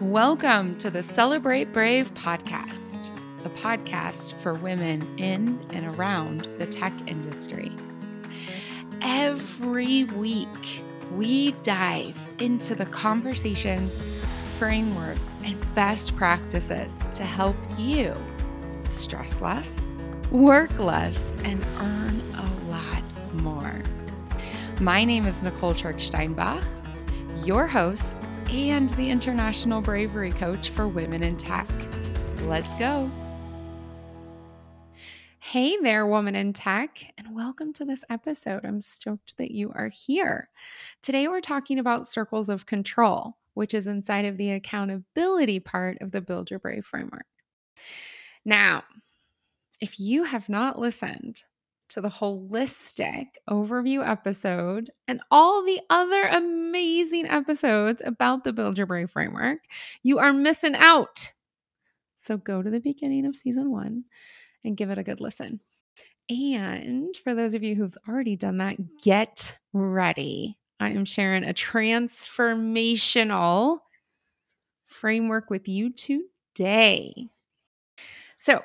Welcome to the Celebrate Brave podcast, the podcast for women in and around the tech industry. Every week, we dive into the conversations, frameworks, and best practices to help you stress less, work less, and earn a lot more. My name is Nicole Trick your host and the International Bravery Coach for Women in Tech. Let's go. Hey there, woman in tech, and welcome to this episode. I'm stoked that you are here. Today, we're talking about circles of control, which is inside of the accountability part of the Build Your Brave framework. Now, if you have not listened to the holistic overview episode and all the other amazing episodes about the Build Your Brave framework, you are missing out. So go to the beginning of season one and give it a good listen. And for those of you who've already done that, get ready. I am sharing a transformational framework with you today. So,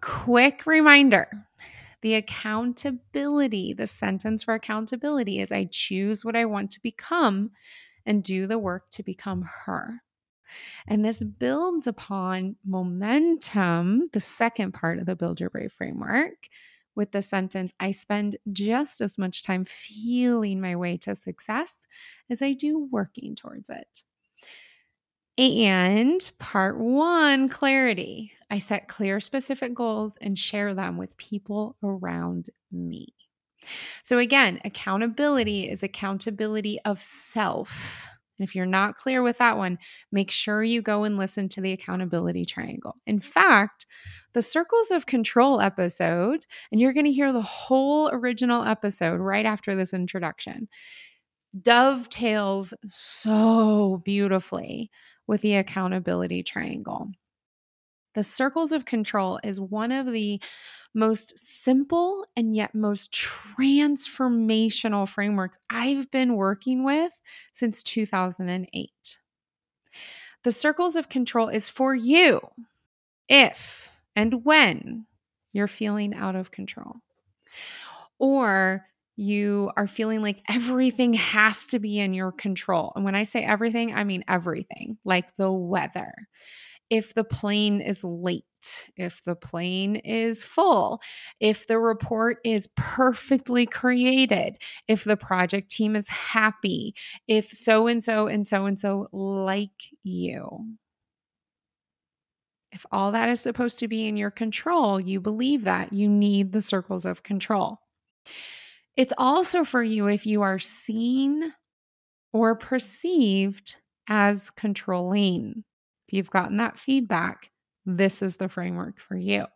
quick reminder the accountability, the sentence for accountability is I choose what I want to become and do the work to become her. And this builds upon momentum, the second part of the Build Your Brave framework, with the sentence I spend just as much time feeling my way to success as I do working towards it. And part one clarity. I set clear, specific goals and share them with people around me. So, again, accountability is accountability of self. And if you're not clear with that one, make sure you go and listen to the accountability triangle. In fact, the circles of control episode, and you're going to hear the whole original episode right after this introduction, dovetails so beautifully with the accountability triangle. The circles of control is one of the most simple and yet most transformational frameworks I've been working with since 2008. The circles of control is for you if and when you're feeling out of control. Or you are feeling like everything has to be in your control. And when I say everything, I mean everything, like the weather. If the plane is late, if the plane is full, if the report is perfectly created, if the project team is happy, if so and so and so and so like you. If all that is supposed to be in your control, you believe that you need the circles of control. It's also for you if you are seen or perceived as controlling. If you've gotten that feedback, this is the framework for you.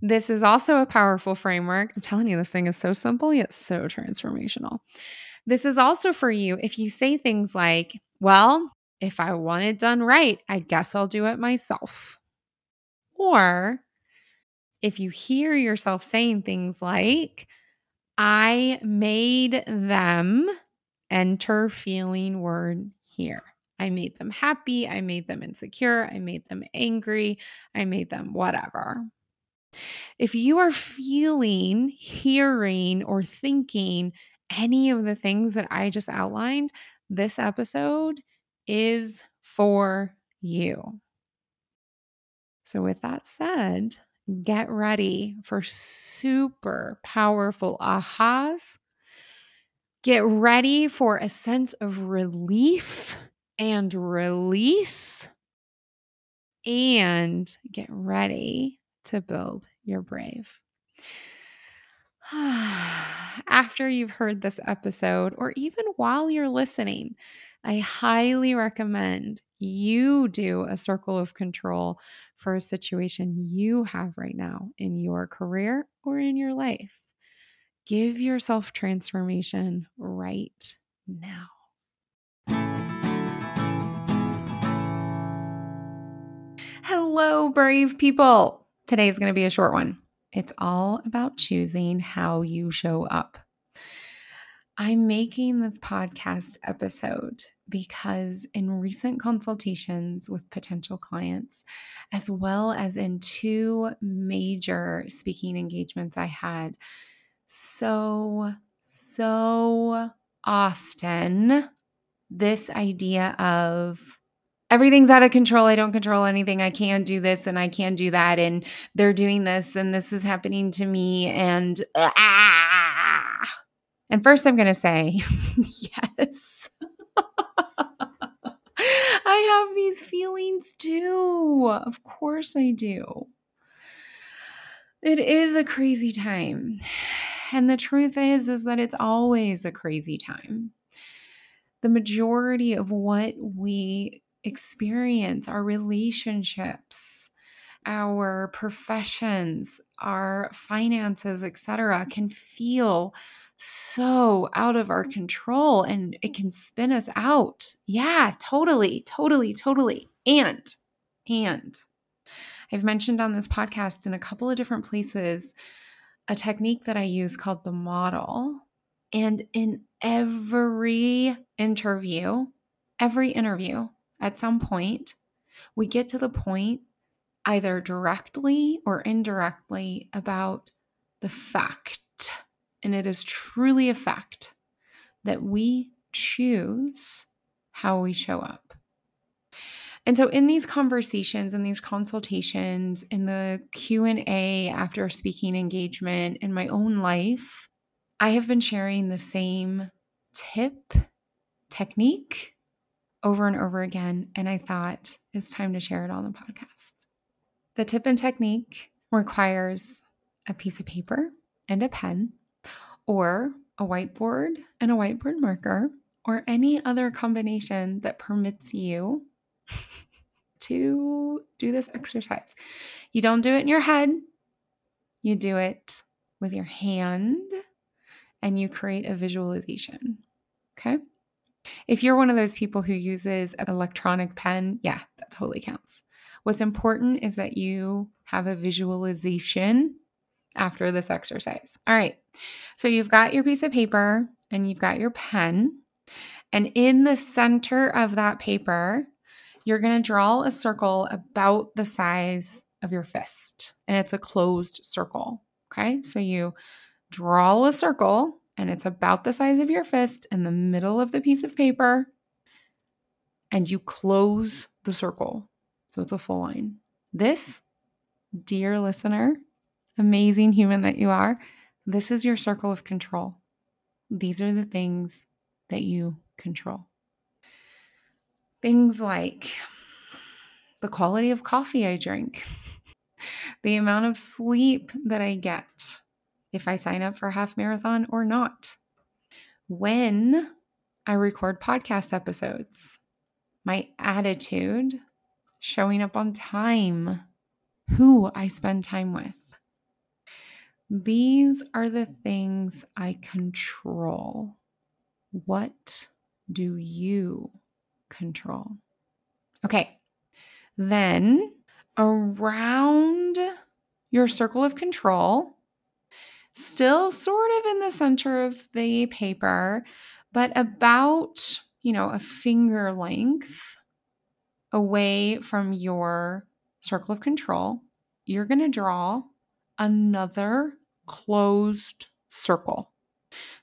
This is also a powerful framework. I'm telling you, this thing is so simple yet so transformational. This is also for you if you say things like, well, if I want it done right, I guess I'll do it myself. Or if you hear yourself saying things like, I made them enter feeling word here. I made them happy. I made them insecure. I made them angry. I made them whatever. If you are feeling, hearing, or thinking any of the things that I just outlined, this episode is for you. So, with that said, get ready for super powerful ahas. Get ready for a sense of relief and release. And get ready to build your brave. After you've heard this episode, or even while you're listening, I highly recommend you do a circle of control for a situation you have right now in your career or in your life. Give yourself transformation right now. Hello, brave people. Today is going to be a short one. It's all about choosing how you show up. I'm making this podcast episode because in recent consultations with potential clients, as well as in two major speaking engagements I had, so, so often this idea of everything's out of control. I don't control anything. I can do this and I can do that. And they're doing this and this is happening to me. And ah. And first, I'm going to say, yes. I have these feelings too. Of course, I do. It is a crazy time. And the truth is is that it's always a crazy time. The majority of what we experience, our relationships, our professions, our finances, etc., can feel so out of our control and it can spin us out. Yeah, totally, totally, totally. And, and I've mentioned on this podcast in a couple of different places a technique that I use called the model. And in every interview, every interview, at some point, we get to the point, either directly or indirectly, about the fact, and it is truly a fact, that we choose how we show up. And so in these conversations in these consultations in the Q&A after a speaking engagement in my own life, I have been sharing the same tip, technique over and over again. And I thought it's time to share it on the podcast. The tip and technique requires a piece of paper and a pen, or a whiteboard and a whiteboard marker, or any other combination that permits you to do this exercise. You don't do it in your head, you do it with your hand and you create a visualization. Okay. If you're one of those people who uses an electronic pen, yeah, that totally counts. What's important is that you have a visualization after this exercise. All right. So you've got your piece of paper and you've got your pen. And in the center of that paper, you're going to draw a circle about the size of your fist. And it's a closed circle. Okay. So you draw a circle and it's about the size of your fist in the middle of the piece of paper, and you close the circle. So it's a full line. This, dear listener, amazing human that you are, this is your circle of control. These are the things that you control. Things like the quality of coffee I drink, the amount of sleep that I get, if I sign up for a half marathon or not. When I record podcast episodes, my attitude, showing up on time, who I spend time with. These are the things I control. What do you control? Okay, then around your circle of control, still sort of in the center of the paper, but about, you know, a finger length away from your circle of control, you're going to draw another closed circle.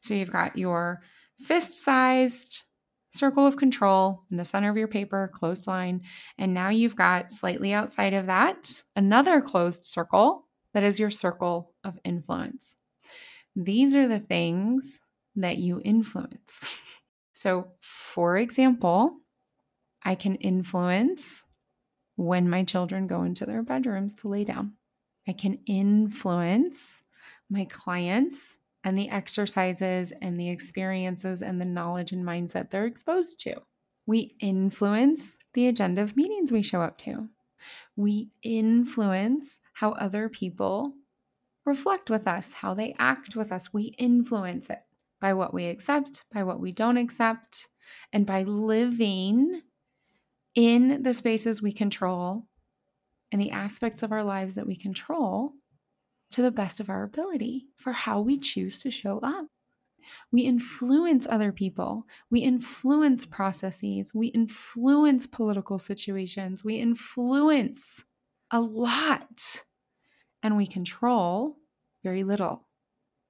So you've got your fist sized circle of control in the center of your paper, closed line. And now you've got slightly outside of that another closed circle that is your circle of influence. These are the things that you influence. So, for example, I can influence when my children go into their bedrooms to lay down. I can influence my clients and the exercises and the experiences and the knowledge and mindset they're exposed to. We influence the agenda of meetings we show up to. We influence how other people reflect with us, how they act with us. We influence it by what we accept, by what we don't accept, and by living in the spaces we control the aspects of our lives that we control to the best of our ability for how we choose to show up. We influence other people. We influence processes. We influence political situations. We influence a lot. And we control very little.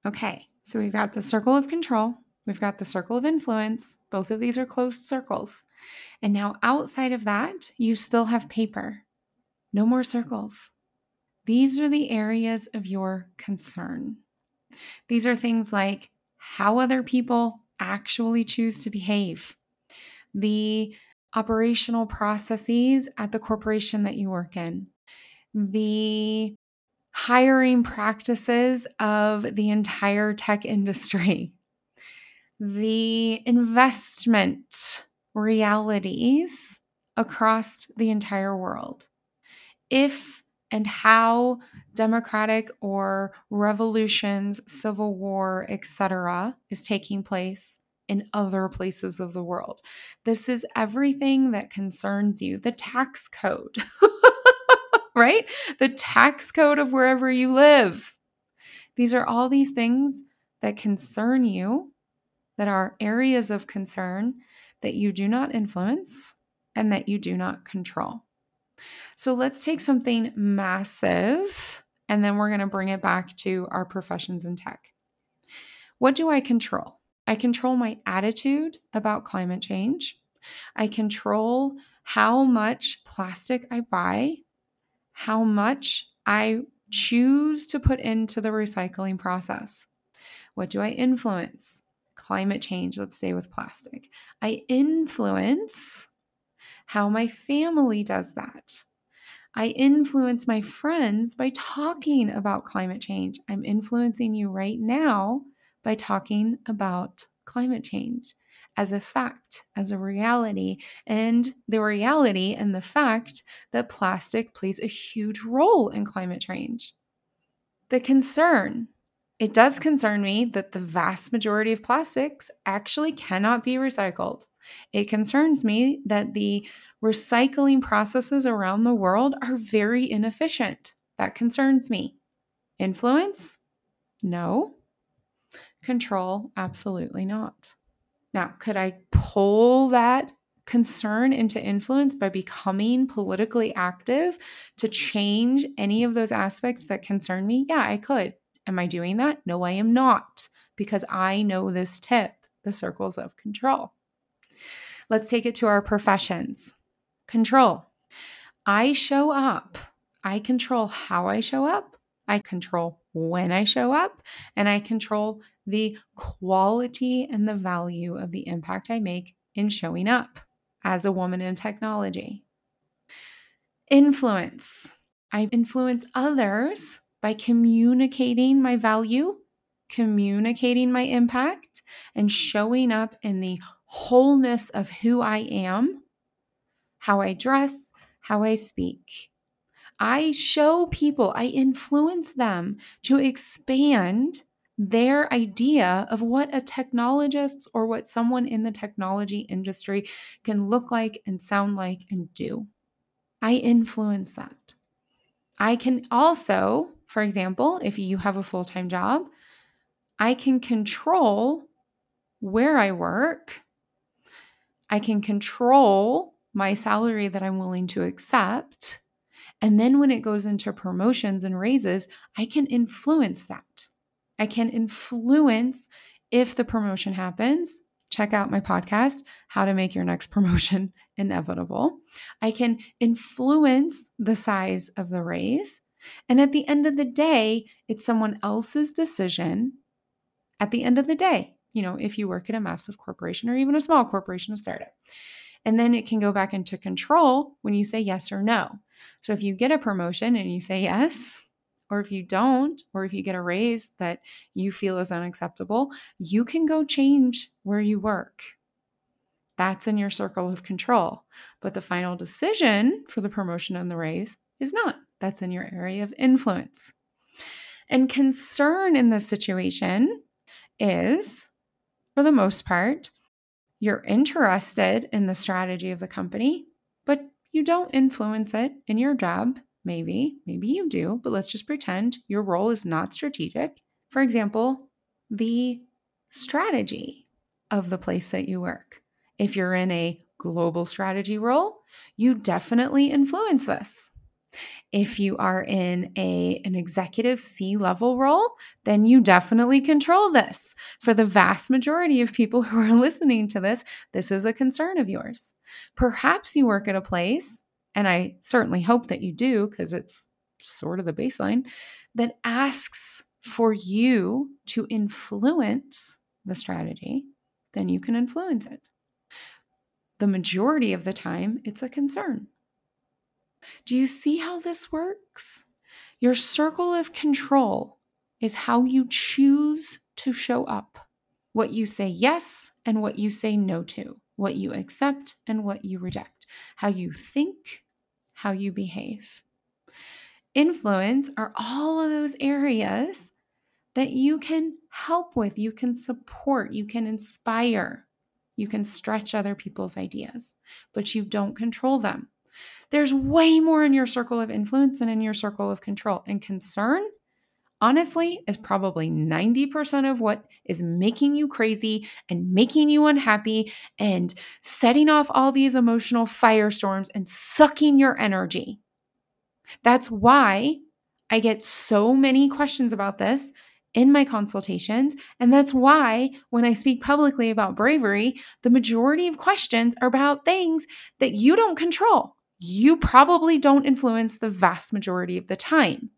Okay, so we've got the circle of control. We've got the circle of influence. Both of these are closed circles. And now outside of that, you still have paper. No more circles. These are the areas of your concern. These are things like how other people actually choose to behave, the operational processes at the corporation that you work in, the hiring practices of the entire tech industry, the investment realities across the entire world. If and how democratic or revolutions, civil war, etc., is taking place in other places of the world. This is everything that concerns you. The tax code, right? The tax code of wherever you live. These are all these things that concern you, that are areas of concern that you do not influence and that you do not control. So let's take something massive and then we're going to bring it back to our professions in tech. What do I control? I control my attitude about climate change. I control how much plastic I buy, how much I choose to put into the recycling process. What do I influence? Climate change. Let's stay with plastic. I influence how my family does that. I influence my friends by talking about climate change. I'm influencing you right now by talking about climate change as a fact, as a reality, and the reality and the fact that plastic plays a huge role in climate change. The concern it does concern me that the vast majority of plastics actually cannot be recycled. It concerns me that the recycling processes around the world are very inefficient. That concerns me. Influence? No. Control? Absolutely not. Now, could I pull that concern into influence by becoming politically active to change any of those aspects that concern me? Yeah, I could. Am I doing that? No, I am not, because I know this tip the circles of control. Let's take it to our professions. Control. I show up. I control how I show up. I control when I show up. And I control the quality and the value of the impact I make in showing up as a woman in technology. Influence. I influence others by communicating my value, communicating my impact, and showing up in the wholeness of who I am how I dress, how I speak. I show people, I influence them to expand their idea of what a technologist or what someone in the technology industry can look like and sound like and do. I influence that. I can also, for example, if you have a full time job, I can control where I work. I can control my salary that I'm willing to accept. And then when it goes into promotions and raises, I can influence that. I can influence if the promotion happens. Check out my podcast, How to Make Your Next Promotion Inevitable. I can influence the size of the raise. And at the end of the day, it's someone else's decision. At the end of the day, you know, if you work at a massive corporation or even a small corporation, a startup, and then it can go back into control when you say yes or no. So if you get a promotion and you say yes, or if you don't, or if you get a raise that you feel is unacceptable, you can go change where you work. That's in your circle of control. But the final decision for the promotion and the raise is not. That's in your area of influence. And concern in this situation is, for the most part, you're interested in the strategy of the company, but you don't influence it in your job. Maybe, maybe you do, but let's just pretend your role is not strategic. For example, the strategy of the place that you work. If you're in a global strategy role, you definitely influence this. If you are in a an executive C-level role, then you definitely control this. For the vast majority of people who are listening to this, this is a concern of yours. Perhaps you work at a place, and I certainly hope that you do because it's sort of the baseline that asks for you to influence the strategy, then you can influence it. The majority of the time, it's a concern. Do you see how this works? Your circle of control is how you choose to show up, what you say yes and what you say no to, what you accept and what you reject, how you think, how you behave. Influence are all of those areas that you can help with, you can support, you can inspire, you can stretch other people's ideas, but you don't control them. There's way more in your circle of influence than in your circle of control. And concern, honestly, is probably 90% of what is making you crazy and making you unhappy and setting off all these emotional firestorms and sucking your energy. That's why I get so many questions about this in my consultations. And that's why when I speak publicly about bravery, the majority of questions are about things that you don't control. You probably don't influence the vast majority of the time.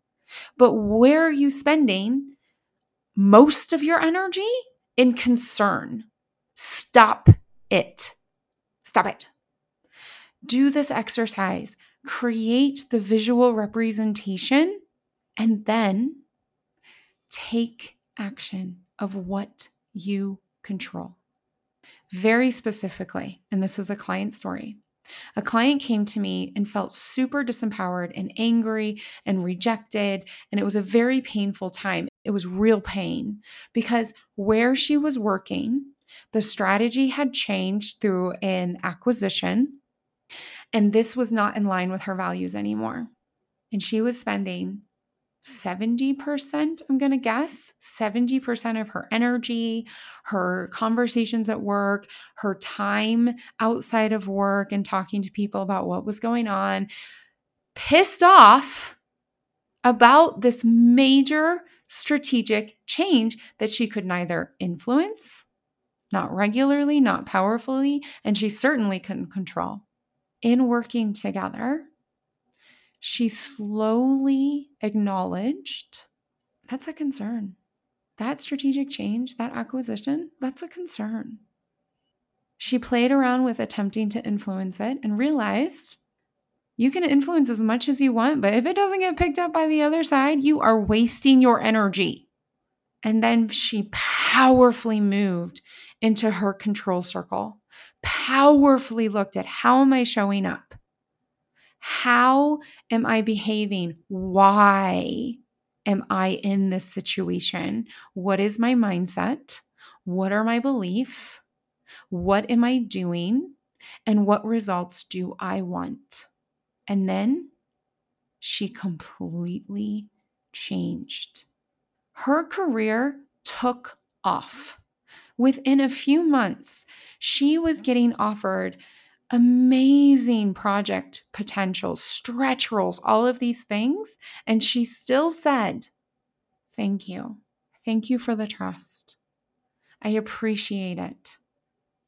But where are you spending most of your energy? In concern. Stop it. Stop it. Do this exercise. Create the visual representation and then take action of what you control. Very specifically, and this is a client story. A client came to me and felt super disempowered and angry and rejected. And it was a very painful time. It was real pain because where she was working, the strategy had changed through an acquisition. And this was not in line with her values anymore. And she was spending 70%, I'm going to guess, 70% of her energy, her conversations at work, her time outside of work and talking to people about what was going on, pissed off about this major strategic change that she could neither influence, not regularly, not powerfully, and she certainly couldn't control. In working together, she slowly acknowledged that's a concern. That strategic change, that acquisition, that's a concern. She played around with attempting to influence it and realized you can influence as much as you want, but if it doesn't get picked up by the other side, you are wasting your energy. And then she powerfully moved into her control circle, powerfully looked at how am I showing up? How am I behaving? Why am I in this situation? What is my mindset? What are my beliefs? What am I doing? And what results do I want? And then she completely changed. Her career took off. Within a few months, she was getting offered amazing project potential, stretch roles, all of these things. And she still said, Thank you. Thank you for the trust. I appreciate it.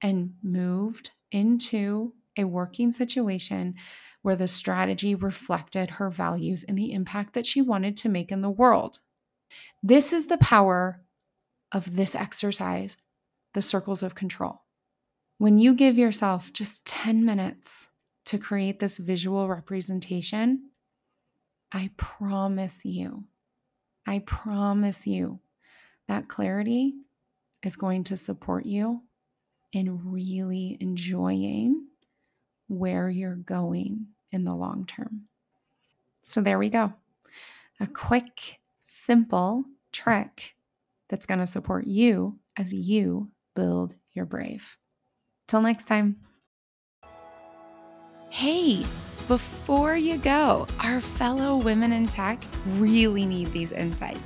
And moved into a working situation where the strategy reflected her values and the impact that she wanted to make in the world. This is the power of this exercise, the circles of control. When you give yourself just 10 minutes to create this visual representation, I promise you, I promise you that clarity is going to support you in really enjoying where you're going in the long term. So, there we go. A quick, simple trick that's going to support you as you build your brave. Till next time. Hey, before you go, our fellow women in tech really need these insights.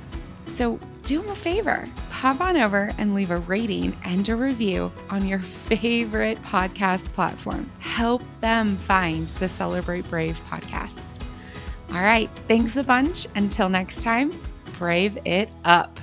So do them a favor hop on over and leave a rating and a review on your favorite podcast platform. Help them find the Celebrate Brave podcast. All right, thanks a bunch. Until next time, brave it up.